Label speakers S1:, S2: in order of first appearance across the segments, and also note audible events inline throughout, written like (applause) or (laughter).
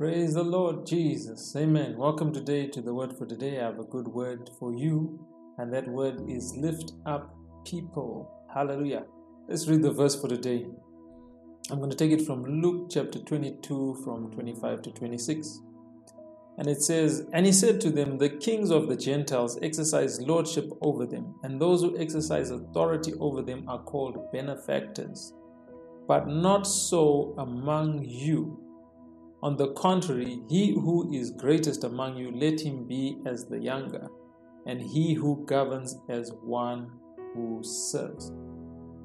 S1: Praise the Lord Jesus. Amen. Welcome today to the word for today. I have a good word for you, and that word is lift up people. Hallelujah. Let's read the verse for today. I'm going to take it from Luke chapter 22, from 25 to 26. And it says, And he said to them, The kings of the Gentiles exercise lordship over them, and those who exercise authority over them are called benefactors. But not so among you. On the contrary, he who is greatest among you, let him be as the younger, and he who governs as one who serves.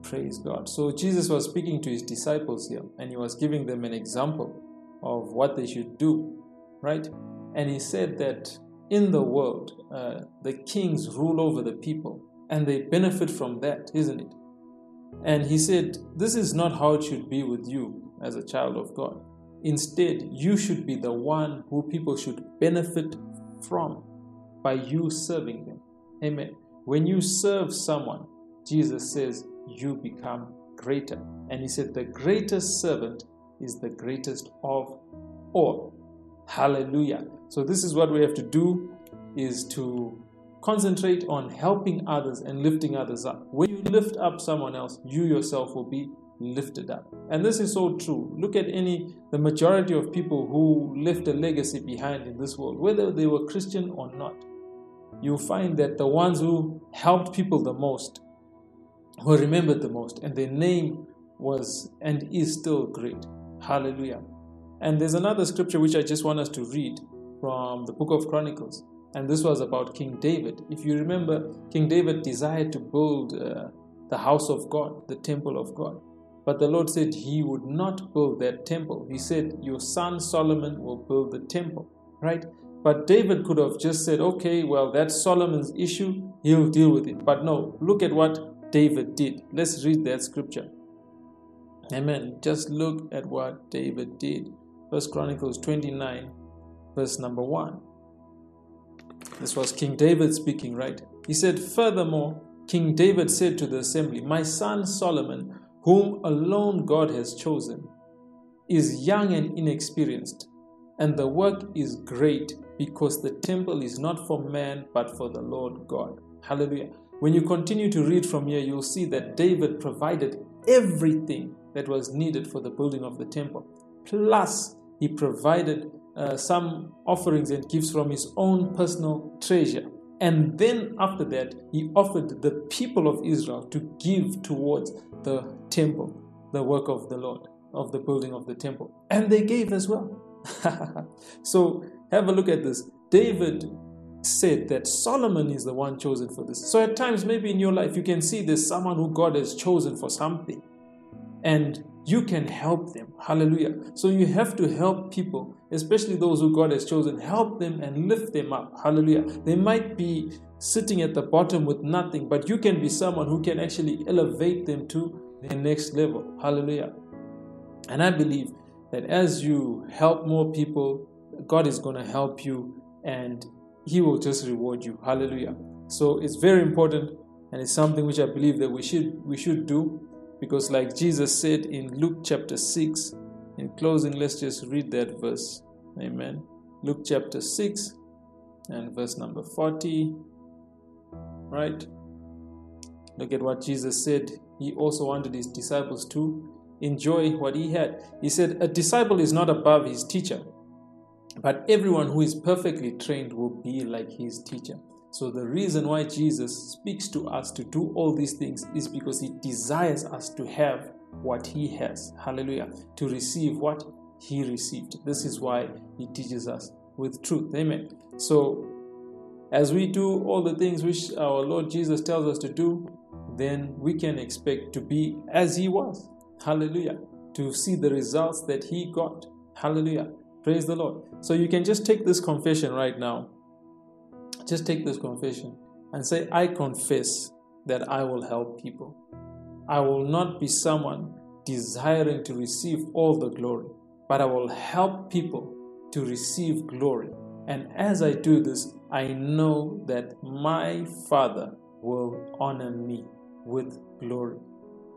S1: Praise God. So Jesus was speaking to his disciples here, and he was giving them an example of what they should do, right? And he said that in the world, uh, the kings rule over the people, and they benefit from that, isn't it? And he said, This is not how it should be with you as a child of God. Instead, you should be the one who people should benefit from by you serving them. Amen. When you serve someone, Jesus says, you become greater. And he said, the greatest servant is the greatest of all. Hallelujah. So this is what we have to do is to concentrate on helping others and lifting others up. When you lift up someone else, you yourself will be lifted up. And this is so true. Look at any, the majority of people who left a legacy behind in this world, whether they were Christian or not. You'll find that the ones who helped people the most were remembered the most, and their name was and is still great. Hallelujah. And there's another scripture which I just want us to read from the book of Chronicles. And this was about King David. If you remember, King David desired to build uh, the house of God, the temple of God. But the Lord said he would not build that temple. He said, Your son Solomon will build the temple, right? But David could have just said, Okay, well, that's Solomon's issue. He'll deal with it. But no, look at what David did. Let's read that scripture. Amen. Just look at what David did. First Chronicles 29, verse number 1. This was King David speaking, right? He said, Furthermore, King David said to the assembly, My son Solomon whom alone God has chosen, is young and inexperienced, and the work is great because the temple is not for man but for the Lord God. Hallelujah. When you continue to read from here, you'll see that David provided everything that was needed for the building of the temple. Plus, he provided uh, some offerings and gifts from his own personal treasure. And then after that, he offered the people of Israel to give towards the temple, the work of the Lord, of the building of the temple. And they gave as well. (laughs) so have a look at this. David said that Solomon is the one chosen for this. So at times, maybe in your life, you can see there's someone who God has chosen for something. And you can help them. Hallelujah. So you have to help people, especially those who God has chosen. Help them and lift them up. Hallelujah. They might be sitting at the bottom with nothing, but you can be someone who can actually elevate them to the next level. Hallelujah. And I believe that as you help more people, God is going to help you and He will just reward you. Hallelujah. So it's very important and it's something which I believe that we should we should do because like Jesus said in Luke chapter 6, in closing, let's just read that verse. Amen. Luke chapter 6 and verse number 40. Right? Look at what Jesus said. He also wanted his disciples to enjoy what he had. He said, A disciple is not above his teacher, but everyone who is perfectly trained will be like his teacher. So, the reason why Jesus speaks to us to do all these things is because he desires us to have what he has. Hallelujah. To receive what he received. This is why he teaches us with truth. Amen. So, as we do all the things which our Lord Jesus tells us to do, then we can expect to be as he was. Hallelujah. To see the results that he got. Hallelujah. Praise the Lord. So you can just take this confession right now just take this confession and say, I confess that I will help people. I will not be someone desiring to receive all the glory, but I will help people to receive glory. And as I do this, I know that my Father will honor me with glory.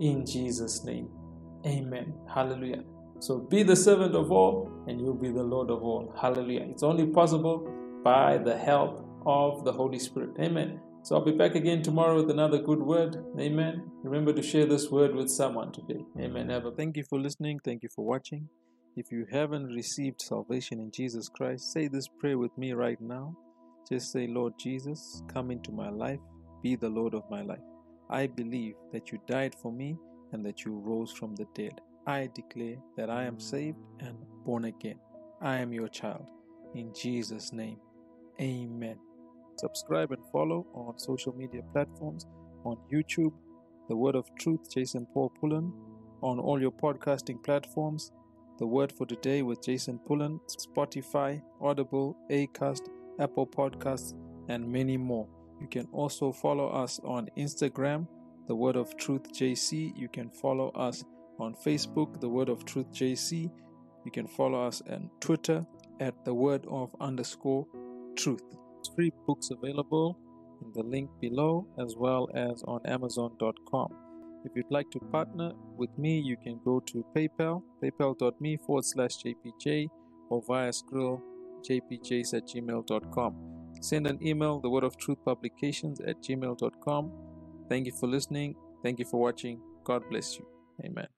S1: In Jesus' name. Amen. Hallelujah. So be the servant of all, and you'll be the Lord of all. Hallelujah. It's only possible by the help of the Holy Spirit. Amen. So I'll be back again tomorrow with another good word. Amen. Remember to share this word with someone today. Amen. Ever. Thank you for listening. Thank you for watching. If you haven't received salvation in Jesus Christ, say this prayer with me right now. Just say, Lord Jesus, come into my life, be the Lord of my life. I believe that you died for me and that you rose from the dead. I declare that I am saved and born again. I am your child. In Jesus' name, amen. Subscribe and follow on social media platforms on YouTube, The Word of Truth, Jason Paul Pullen, on all your podcasting platforms, The Word for Today with Jason Pullen, Spotify, Audible, Acast, Apple Podcasts, and many more. You can also follow us on Instagram, The Word of Truth JC. You can follow us on Facebook, The Word of Truth JC. You can follow us on Twitter at The Word of underscore Truth. Free books available in the link below as well as on Amazon.com. If you'd like to partner with me, you can go to PayPal, paypal.me forward slash JPJ, or via Skrill jpjs at gmail.com. Send an email, the word of truth publications at gmail.com. Thank you for listening. Thank you for watching. God bless you. Amen.